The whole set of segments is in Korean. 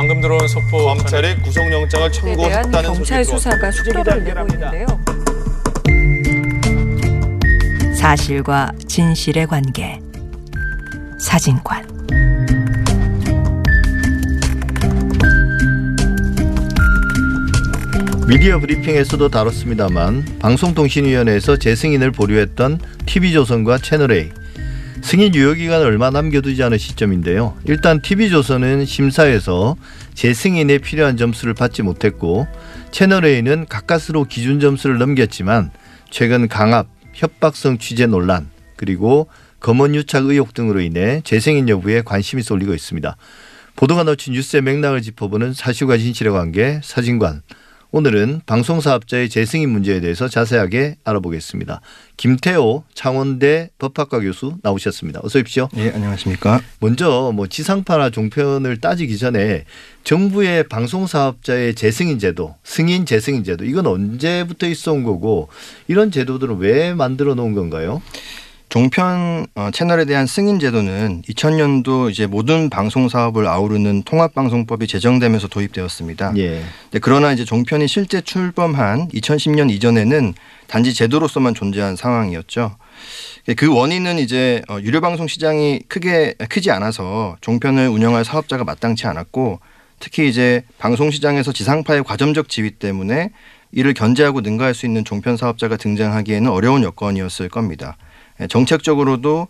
방금 들어온 속보 검찰이 구속영장을 청구했다는 경찰 수사가 속도를 내고 있는데요. 사실과 진실의 관계. 사진관. 미디어 브리핑에서도 다뤘습니다만 방송통신위원회에서 재승인을 보류했던 TV조선과 채널A 승인 유효기간을 얼마 남겨두지 않은 시점인데요. 일단 TV조선은 심사에서 재승인에 필요한 점수를 받지 못했고 채널A는 가까스로 기준 점수를 넘겼지만 최근 강압, 협박성 취재 논란 그리고 검언 유착 의혹 등으로 인해 재승인 여부에 관심이 쏠리고 있습니다. 보도가 놓친 뉴스의 맥락을 짚어보는 사실과 진실의 관계 사진관 오늘은 방송사업자의 재승인 문제에 대해서 자세하게 알아보겠습니다. 김태호 창원대 법학과 교수 나오셨습니다. 어서 오십시오. 예, 안녕하십니까. 먼저 뭐 지상파나 종편을 따지기 전에 정부의 방송사업자의 재승인 제도, 승인 재승인 제도 이건 언제부터 있어온 거고 이런 제도들은 왜 만들어 놓은 건가요? 종편 어, 채널에 대한 승인 제도는 2000년도 이제 모든 방송 사업을 아우르는 통합방송법이 제정되면서 도입되었습니다. 예. 네, 그러나 이제 종편이 실제 출범한 2010년 이전에는 단지 제도로서만 존재한 상황이었죠. 그 원인은 이제 어, 유료 방송 시장이 크게 크지 않아서 종편을 운영할 사업자가 마땅치 않았고 특히 이제 방송 시장에서 지상파의 과점적 지위 때문에 이를 견제하고 능가할 수 있는 종편 사업자가 등장하기에는 어려운 여건이었을 겁니다. 예, 정책적으로도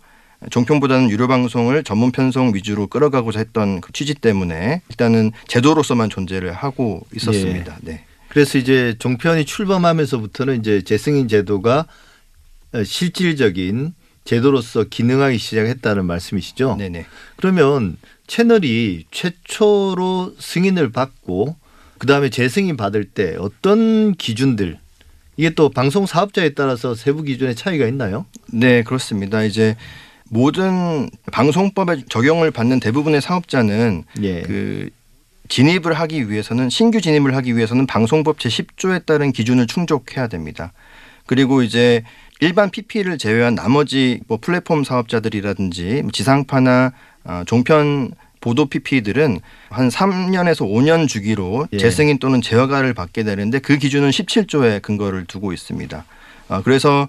종편보다는 유료 방송을 전문 편성 위주로 끌어가고자 했던 그 취지 때문에 일단은 제도로서만 존재를 하고 있었습니다. 네. 그래서 이제 종편이 출범하면서부터는 이제 재승인 제도가 어, 실질적인 제도로서 기능하기 시작했다는 말씀이시죠? 네네. 그러면 채널이 최초로 승인을 받고 그 다음에 재승인 받을 때 어떤 기준들 이게 또 방송 사업자에 따라서 세부 기준의 차이가 있나요? 네, 그렇습니다. 이제 모든 방송법에 적용을 받는 대부분의 사업자는 예. 그 진입을 하기 위해서는 신규 진입을 하기 위해서는 방송법 제10조에 따른 기준을 충족해야 됩니다. 그리고 이제 일반 PP를 제외한 나머지 뭐 플랫폼 사업자들이라든지 뭐 지상파나 어, 종편 보도 PP들은 한 3년에서 5년 주기로 예. 재승인 또는 재허가를 받게 되는데 그 기준은 17조에 근거를 두고 있습니다. 어, 그래서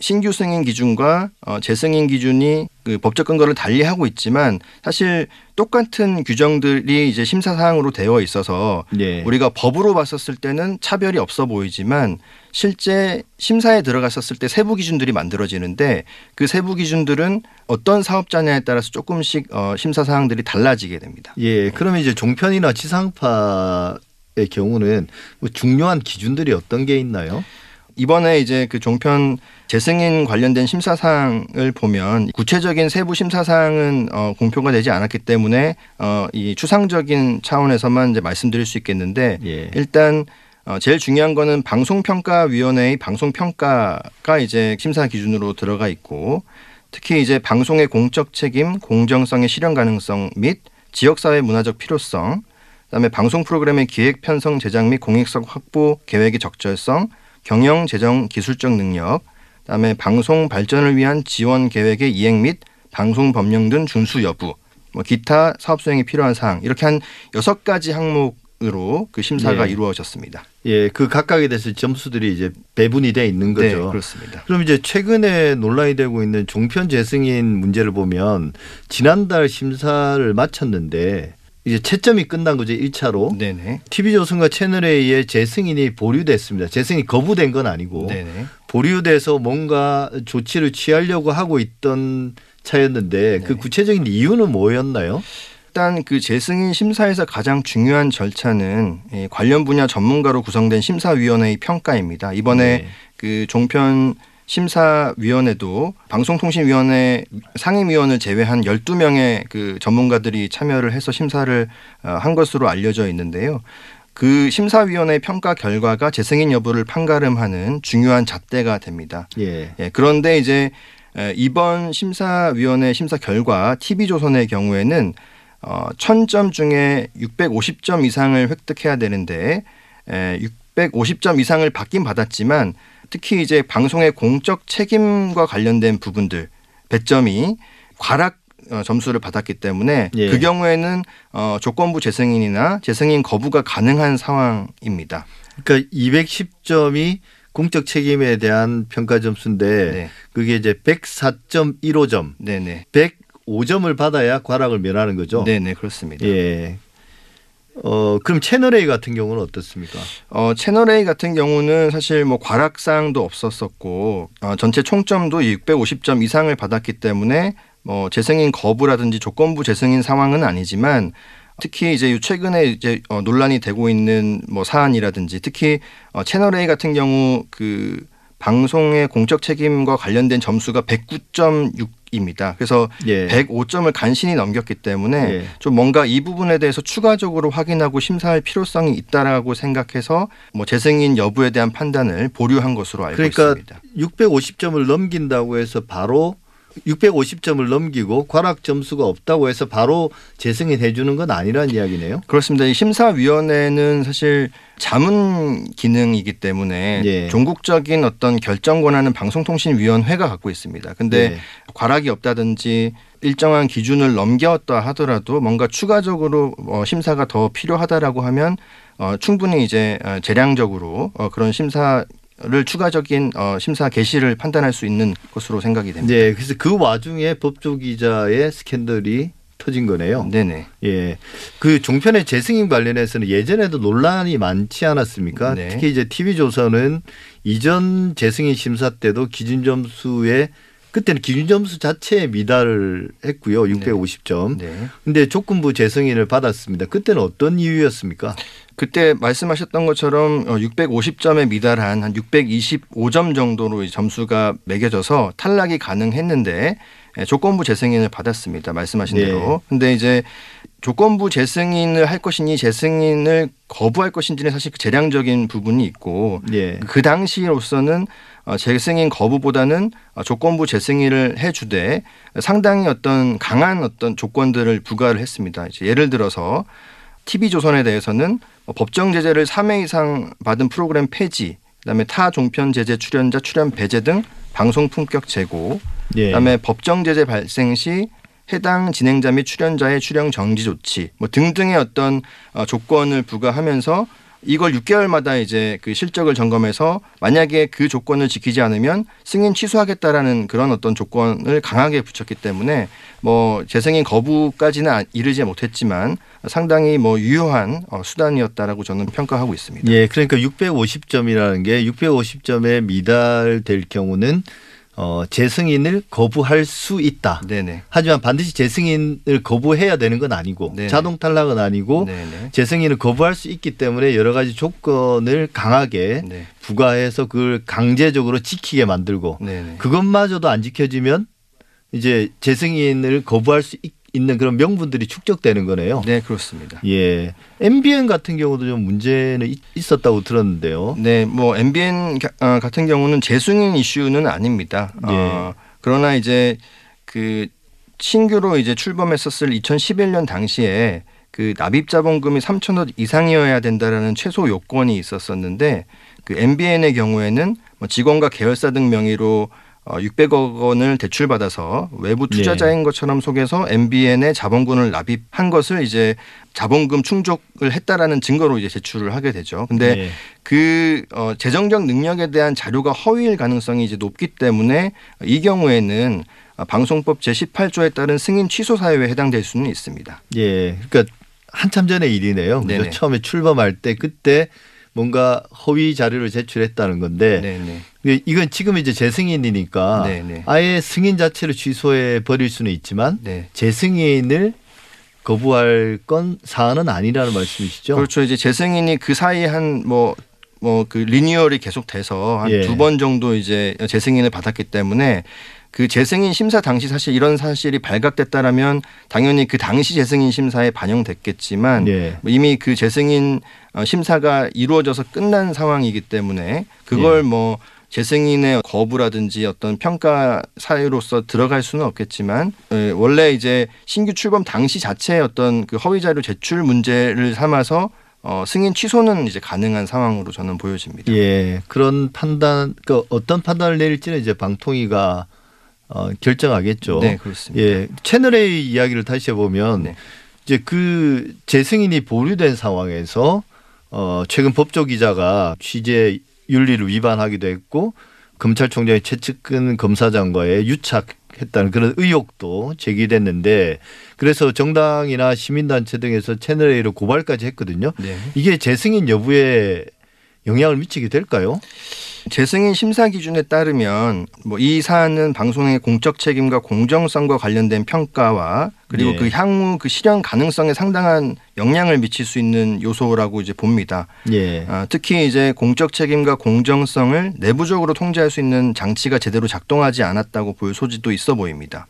신규 승인 기준과 어, 재승인 기준이 그 법적 근거를 달리하고 있지만 사실 똑같은 규정들이 이제 심사 사항으로 되어 있어서 예. 우리가 법으로 봤었을 때는 차별이 없어 보이지만 실제 심사에 들어갔었을 때 세부 기준들이 만들어지는데 그 세부 기준들은 어떤 사업자냐에 따라서 조금씩 어, 심사 사항들이 달라지게 됩니다. 예. 그러면 이제 종편이나 지상파 의 경우는 뭐 중요한 기준들이 어떤 게 있나요? 이번에 이제 그 종편 재승인 관련된 심사 사항을 보면 구체적인 세부 심사 사항은 어, 공표가 되지 않았기 때문에 어, 이 추상적인 차원에서만 이제 말씀드릴 수 있겠는데 예. 일단 어, 제일 중요한 거는 방송평가위원회의 방송평가가 이제 심사 기준으로 들어가 있고 특히 이제 방송의 공적 책임, 공정성의 실현 가능성 및 지역사회 문화적 필요성, 그다음에 방송 프로그램의 기획 편성 제작 및 공익성 확보 계획의 적절성, 경영 재정 기술적 능력, 그다음에 방송 발전을 위한 지원 계획의 이행 및 방송 법령 등 준수 여부, 뭐 기타 사업 수행에 필요한 사항 이렇게 한 여섯 가지 항목으로 그 심사가 예. 이루어졌습니다. 예. 그 각각에 대해서 점수들이 이제 배분이 돼 있는 거죠. 네, 그렇습니다. 그럼 이제 최근에 논란이 되고 있는 종편 재승인 문제를 보면 지난달 심사를 마쳤는데 이제 채점이 끝난 거죠. 1차로. 네네. TV조선과 채널A의 재승인이 보류됐습니다. 재승인이 거부된 건 아니고 네네. 보류돼서 뭔가 조치를 취하려고 하고 있던 차였는데 그 네. 구체적인 이유는 뭐였나요? 일단 그 재승인 심사에서 가장 중요한 절차는 이 관련 분야 전문가로 구성된 심사위원회의 평가입니다. 이번에 네. 그 종편 심사위원회도 방송통신위원회 상임위원을 제외한 12명의 그 전문가들이 참여를 해서 심사를 어, 한 것으로 알려져 있는데요. 그 심사위원회 평가 결과가 재승인 여부를 판가름하는 중요한 잣대가 됩니다. 예. 예, 그런데 이제 에, 이번 심사위원회 심사 결과 TV조선의 경우에는 어, 1000점 중에 650점 이상을 획득해야 되는데 에, 650점 이상을 받긴 받았지만 특히 이제 방송의 공적 책임과 관련된 부분들 배점이 과락 어, 점수를 받았기 때문에 예. 그 경우에는 어, 조건부 재승인이나 재승인 거부가 가능한 상황입니다. 그러니까 210점이 공적 책임에 대한 평가 점수인데 네, 그게 이제 104.15점, 네, 네, 105점을 받아야 과락을 면하는 거죠. 네, 네 그렇습니다. 예. 어 그럼 채널 A 같은 경우는 어떻습니까? 어, 채널 A 같은 경우는 사실 뭐 과락 사항도 없었었고 어, 전체 총점도 650점 이상을 받았기 때문에 뭐 재승인 거부라든지 조건부 재승인 상황은 아니지만 특히 이제 최근에 이제 어, 논란이 되고 있는 뭐 사안이라든지 특히 어, 채널 A 같은 경우 그 방송의 공적 책임과 관련된 점수가 109.6 입니다. 그래서 예. 105점을 간신히 넘겼기 때문에 예. 좀 뭔가 이 부분에 대해서 추가적으로 확인하고 심사할 필요성이 있다라고 생각해서 뭐 재승인 여부에 대한 판단을 보류한 것으로 알고 그러니까 있습니다. 650점을 넘긴다고 해서 바로 650점을 넘기고 과락 점수가 없다고 해서 바로 재승인 해주는 건 아니라는 이야기네요. 그렇습니다. 이 심사위원회는 사실 자문 기능이기 때문에 예. 종국적인 어떤 결정 권한은 방송통신위원회가 갖고 있습니다. 근데 네. 과락이 없다든지 일정한 기준을 넘겼다 하더라도 뭔가 추가적으로 어, 심사가 더 필요하다라고 하면 어, 충분히 이제 어, 재량적으로 어, 그런 심사 를 추가적인 어, 심사 개시를 판단할 수 있는 것으로 생각이 됩니다. 네, 그래서 그 와중에 법조 기자의 스캔들이 터진 거네요. 네네. 예. 그 종편의 재승인 관련해서는 예전에도 논란이 많지 않았습니까? 네. 특히 이제 TV조선은 이전 재승인 심사 때도 기준 점수에 그때는 기준 점수 자체에 미달을 했고요. 650점. 네. 근데 조건부 재승인을 받았습니다. 그때는 어떤 이유였습니까? 그때 말씀하셨던 것처럼 650점에 미달한 한 625점 정도로 이 점수가 매겨져서 탈락이 가능했는데 예, 조건부 재승인을 받았습니다. 말씀하신 네. 대로. 근데 이제 조건부 재승인을 할 것이니 재승인을 거부할 것인지는 사실 그 재량적인 부분이 있고 예. 그 당시로서는 어, 재승인 거부보다는 어, 조건부 재승인을 해주되 상당히 어떤 강한 어떤 조건들을 부과를 했습니다. 이제 예를 들어서 TV조선에 대해서는 어, 법정 제재를 3회 이상 받은 프로그램 폐지, 그다음에 타 종편 제재 출연자 출연 배제 등 방송 품격 제고, 예. 그다음에 법정 제재 발생 시 해당 진행자 및 출연자의 출연 정지 조치 뭐 등등의 어떤 어, 조건을 부과하면서 이걸 6개월마다 이제 그 실적을 점검해서 만약에 그 조건을 지키지 않으면 승인 취소하겠다라는 그런 어떤 조건을 강하게 붙였기 때문에 뭐 재승인 거부까지는 아- 이르지 못했지만 상당히 뭐 유효한 어, 수단이었다라고 저는 평가하고 있습니다. 예, 그러니까 650점이라는 게 650점에 미달될 경우는 어, 재승인을 거부할 수 있다. 네네. 하지만 반드시 재승인을 거부해야 되는 건 아니고 네네. 자동 탈락은 아니고 네네. 재승인을 거부할 수 있기 때문에 여러 가지 조건을 강하게 네. 부과해서 그걸 강제적으로 지키게 만들고. 그것마저도 안 지켜지면 이제 재승인을 거부할 수 있- 있는 그런 명분들이 축적되는 거네요. 네 그렇습니다. 예. MBN 같은 경우도 좀 문제는 있- 있었다고 들었는데요. 네, 뭐 MBN 가- 어, 같은 경우는 재승인 이슈는 아닙니다. 예. 어, 그러나 이제 그 신규로 이제 출범했었을 2011년 당시에 그 납입 자본금이 3천억 이상이어야 된다라는 최소 요건이 있었었는데 그 MBN의 경우에는 뭐 직원과 계열사 등 명의로 어, 600억 원을 대출받아서 외부 투자자인 것처럼 속여서 MBN의 자본금을 납입한 것을 이제 자본금 충족을 했다라는 증거로 이제 제출을 하게 되죠. 근데 예. 그 어, 재정적 능력에 대한 자료가 허위일 가능성이 이제 높기 때문에 이 경우에는 어, 방송법 제18조에 따른 승인 취소 사유에 해당될 수는 있습니다. 예. 그러니까 한참 전의 일이네요. 처음에 출범할 때 그때 뭔가 허위 자료를 제출했다는 건데 네네. 이게 이건 지금 이제 재승인이니까 네네. 아예 승인 자체를 취소해 버릴 수는 있지만 네. 재승인을 거부할 건 사안은 아니라는 말씀이시죠? 그렇죠. 이제 재승인이 그 사이에 한뭐 뭐그 리뉴얼이 계속돼서 한 예. 두번 정도 이제 재승인을 받았기 때문에 그 재승인 심사 당시 사실 이런 사실이 발각됐다라면 당연히 그 당시 재승인 심사에 반영됐겠지만 예. 뭐 이미 그 재승인 어, 심사가 이루어져서 끝난 상황이기 때문에 그걸 예. 뭐 재승인의 거부라든지 어떤 평가 사유로서 들어갈 수는 없겠지만 에, 원래 이제 신규 출범 당시 자체의 어떤 그 허위 자료 제출 문제를 삼아서 어, 승인 취소는 이제 가능한 상황으로 저는 보여집니다. 예, 그런 판단, 그 어떤 판단을 내릴지는 이제 방통위가 어, 결정하겠죠. 네, 그렇습니다. 예, 채널 A 이야기를 다시 해보면 네. 이제 그 재승인이 보류된 상황에서 어, 최근 법조 기자가 취재 윤리를 위반하기도 했고 검찰총장의 최측근 검사장과의 유착했다는 그런 의혹도 제기됐는데 그래서 정당이나 시민단체 등에서 채널 A로 고발까지 했거든요. 네. 이게 재승인 여부에 영향을 미치게 될까요? 재승인 심사 기준에 따르면 뭐 이 사안은 방송의 공적 책임과 공정성과 관련된 평가와 그리고 예. 그 향후 그 실현 가능성에 상당한 영향을 미칠 수 있는 요소라고 이제 봅니다. 예. 아, 특히 이제 공적 책임과 공정성을 내부적으로 통제할 수 있는 장치가 제대로 작동하지 않았다고 볼 소지도 있어 보입니다.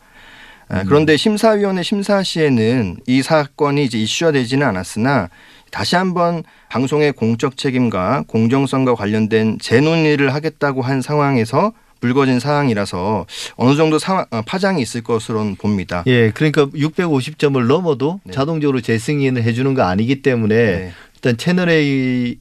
아, 그런데 심사위원회 심사 시에는 이 사건이 이제 이슈화되지는 않았으나 다시 한번 방송의 공적 책임과 공정성과 관련된 재논의를 하겠다고 한 상황에서 불거진 사항이라서 어느 정도 상황, 어, 파장이 있을 것으로는 봅니다. 예, 그러니까 650점을 넘어도 네. 자동적으로 재승인을 해주는 거 아니기 때문에 네. 일단 채널 A의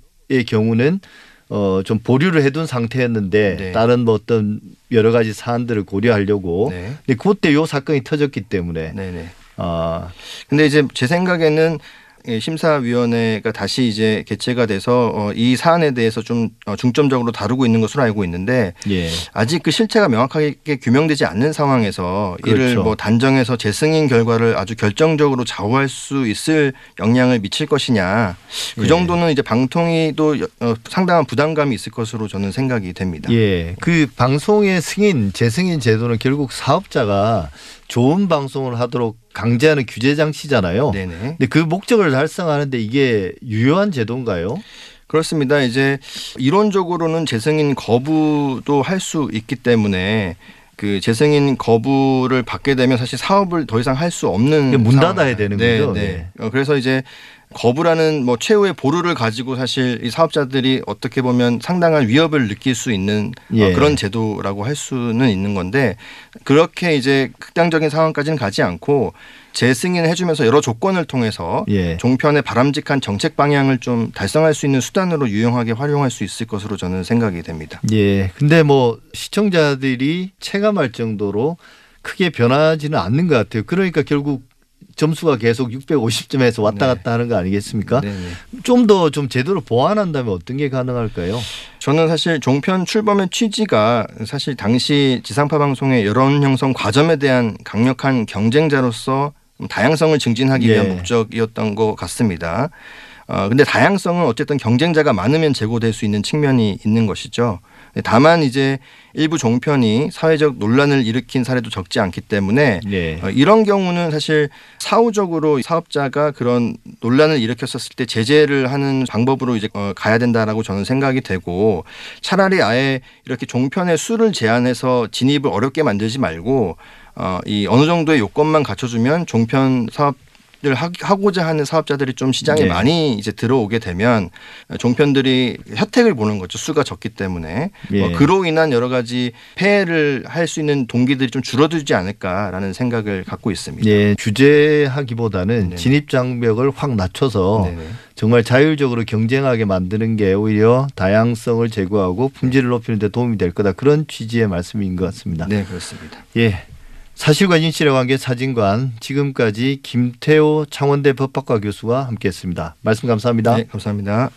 경우는 어, 좀 보류를 해둔 상태였는데 네. 다른 뭐 어떤 여러 가지 사안들을 고려하려고 네. 근데 그때 요 사건이 터졌기 때문에 네네. 아, 근데 이제 제 생각에는 예, 심사위원회가 다시 이제 개최가 돼서 어, 이 사안에 대해서 좀 어, 중점적으로 다루고 있는 것으로 알고 있는데 예. 아직 그 실체가 명확하게 규명되지 않는 상황에서 이를 그렇죠. 뭐 단정해서 재승인 결과를 아주 결정적으로 좌우할 수 있을 영향을 미칠 것이냐 그 예. 정도는 이제 방통위도 여- 어, 상당한 부담감이 있을 것으로 저는 생각이 됩니다. 예. 그 방송의 승인, 재승인 제도는 결국 사업자가 좋은 방송을 하도록 강제하는 규제 장치잖아요. 네네. 근데 그 목적을 달성하는데 이게 유효한 제도인가요? 그렇습니다. 이제 이론적으로는 재승인 거부도 할 수 있기 때문에 그 재승인 거부를 받게 되면 사실 사업을 더 이상 할 수 없는 문. 닫아야 되는 네, 거죠? 네. 네. 어, 그래서 이제 거부라는 뭐 최후의 보루를 가지고 사실 이 사업자들이 어떻게 보면 상당한 위협을 느낄 수 있는 어, 예. 그런 제도라고 할 수는 있는 건데 그렇게 이제 극단적인 상황까지는 가지 않고 재승인을 해주면서 여러 조건을 통해서 예. 종편의 바람직한 정책 방향을 좀 달성할 수 있는 수단으로 유용하게 활용할 수 있을 것으로 저는 생각이 됩니다. 예. 근데 뭐 시청자들이 체감할 정도로 크게 변하지는 않는 것 같아요. 그러니까 결국 점수가 계속 650점에서 왔다 네. 갔다 하는 거 아니겠습니까? 네네. 좀더좀 제대로 보완한다면 어떤 게 가능할까요? 저는 사실 종편 출범의 취지가 사실 당시 지상파 방송의 여론 형성 과점에 대한 강력한 경쟁자로서 다양성을 증진하기 위한 예. 목적이었던 것 같습니다. 어, 근데 다양성은 어쨌든 경쟁자가 많으면 제고될 수 있는 측면이 있는 것이죠. 다만 이제 일부 종편이 사회적 논란을 일으킨 사례도 적지 않기 때문에 네. 어, 이런 경우는 사실 사후적으로 사업자가 그런 논란을 일으켰었을 때 제재를 하는 방법으로 이제 어, 가야 된다라고 저는 생각이 되고 차라리 아예 이렇게 종편의 수를 제한해서 진입을 어렵게 만들지 말고 어, 이 어느 정도의 요건만 갖춰주면 종편 사업 을 하고자 하는 사업자들이 좀 시장에 네. 많이 이제 들어오게 되면 종편들이 혜택을 보는 거죠 수가 적기 때문에 예. 어, 그로 인한 여러 가지 폐해를 할 수 있는 동기들이 좀 줄어들지 않을까라는 생각을 갖고 있습니다. 예, 규제하기보다는 네네. 진입 장벽을 확 낮춰서 네네. 정말 자율적으로 경쟁하게 만드는 게 오히려 다양성을 제고하고 품질을 높이는 데 도움이 될 거다. 그런 취지의 말씀인 것 같습니다. 네 그렇습니다. 예. 사실과 진실의 관계 사진관 지금까지 김태호 창원대 법학과 교수와 함께했습니다. 말씀 감사합니다. 네 감사합니다.